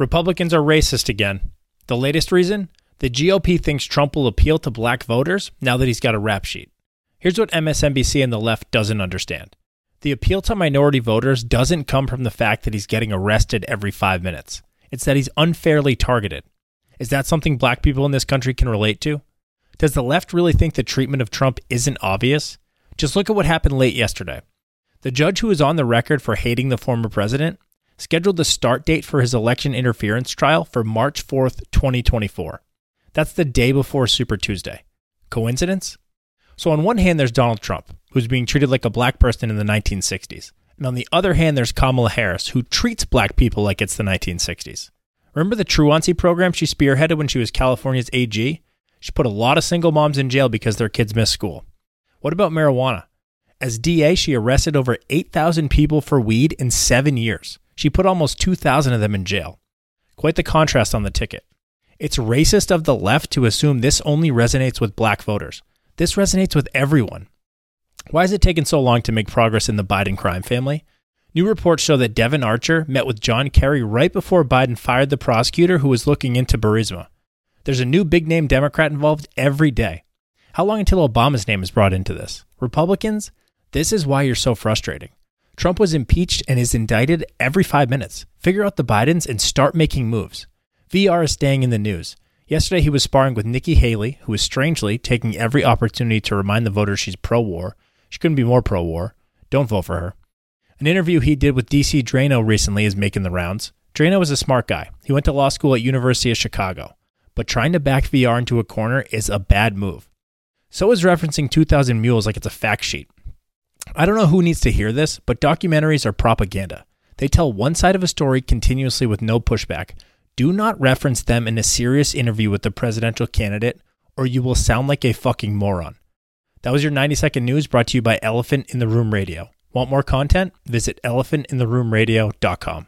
Republicans are racist again. The latest reason? The GOP thinks Trump will appeal to black voters now that he's got a rap sheet. Here's what MSNBC and the left doesn't understand. The appeal to minority voters doesn't come from the fact that he's getting arrested every five minutes. It's that he's unfairly targeted. Is that something black people in this country can relate to? Does the left really think the treatment of Trump isn't obvious? Just look at what happened late yesterday. The judge who was on the record for hating the former president scheduled the start date for his election interference trial for March 4th, 2024. That's the day before Super Tuesday. Coincidence? So, on one hand, there's Donald Trump, who's being treated like a black person in the 1960s. And on the other hand, there's Kamala Harris, who treats black people like it's the 1960s. Remember the truancy program she spearheaded when she was California's AG? She put a lot of single moms in jail because their kids missed school. What about marijuana? As DA, she arrested over 8,000 people for weed in seven years. She put almost 2,000 of them in jail. Quite the contrast on the ticket. It's racist of the left to assume this only resonates with black voters. This resonates with everyone. Why has it taken so long to make progress in the Biden crime family? New reports show that Devon Archer met with John Kerry right before Biden fired the prosecutor who was looking into Burisma. There's a new big name Democrat involved every day. How long until Obama's name is brought into this? Republicans, this is why you're so frustrating. Trump was impeached and is indicted every five minutes. Figure out the Bidens and start making moves. VR is staying in the news. Yesterday, he was sparring with Nikki Haley, who is strangely taking every opportunity to remind the voters she's pro war. She couldn't be more pro war. Don't vote for her. An interview he did with DC Draino recently is making the rounds. Draino is a smart guy. He went to law school at University of Chicago. But trying to back VR into a corner is a bad move. So is referencing 2000 Mules like it's a fact sheet. I don't know who needs to hear this, but documentaries are propaganda. They tell one side of a story continuously with no pushback. Do not reference them in a serious interview with the presidential candidate, or you will sound like a fucking moron. That was your 90 second news brought to you by Elephant in the Room Radio. Want more content? Visit elephantintheroomradio.com.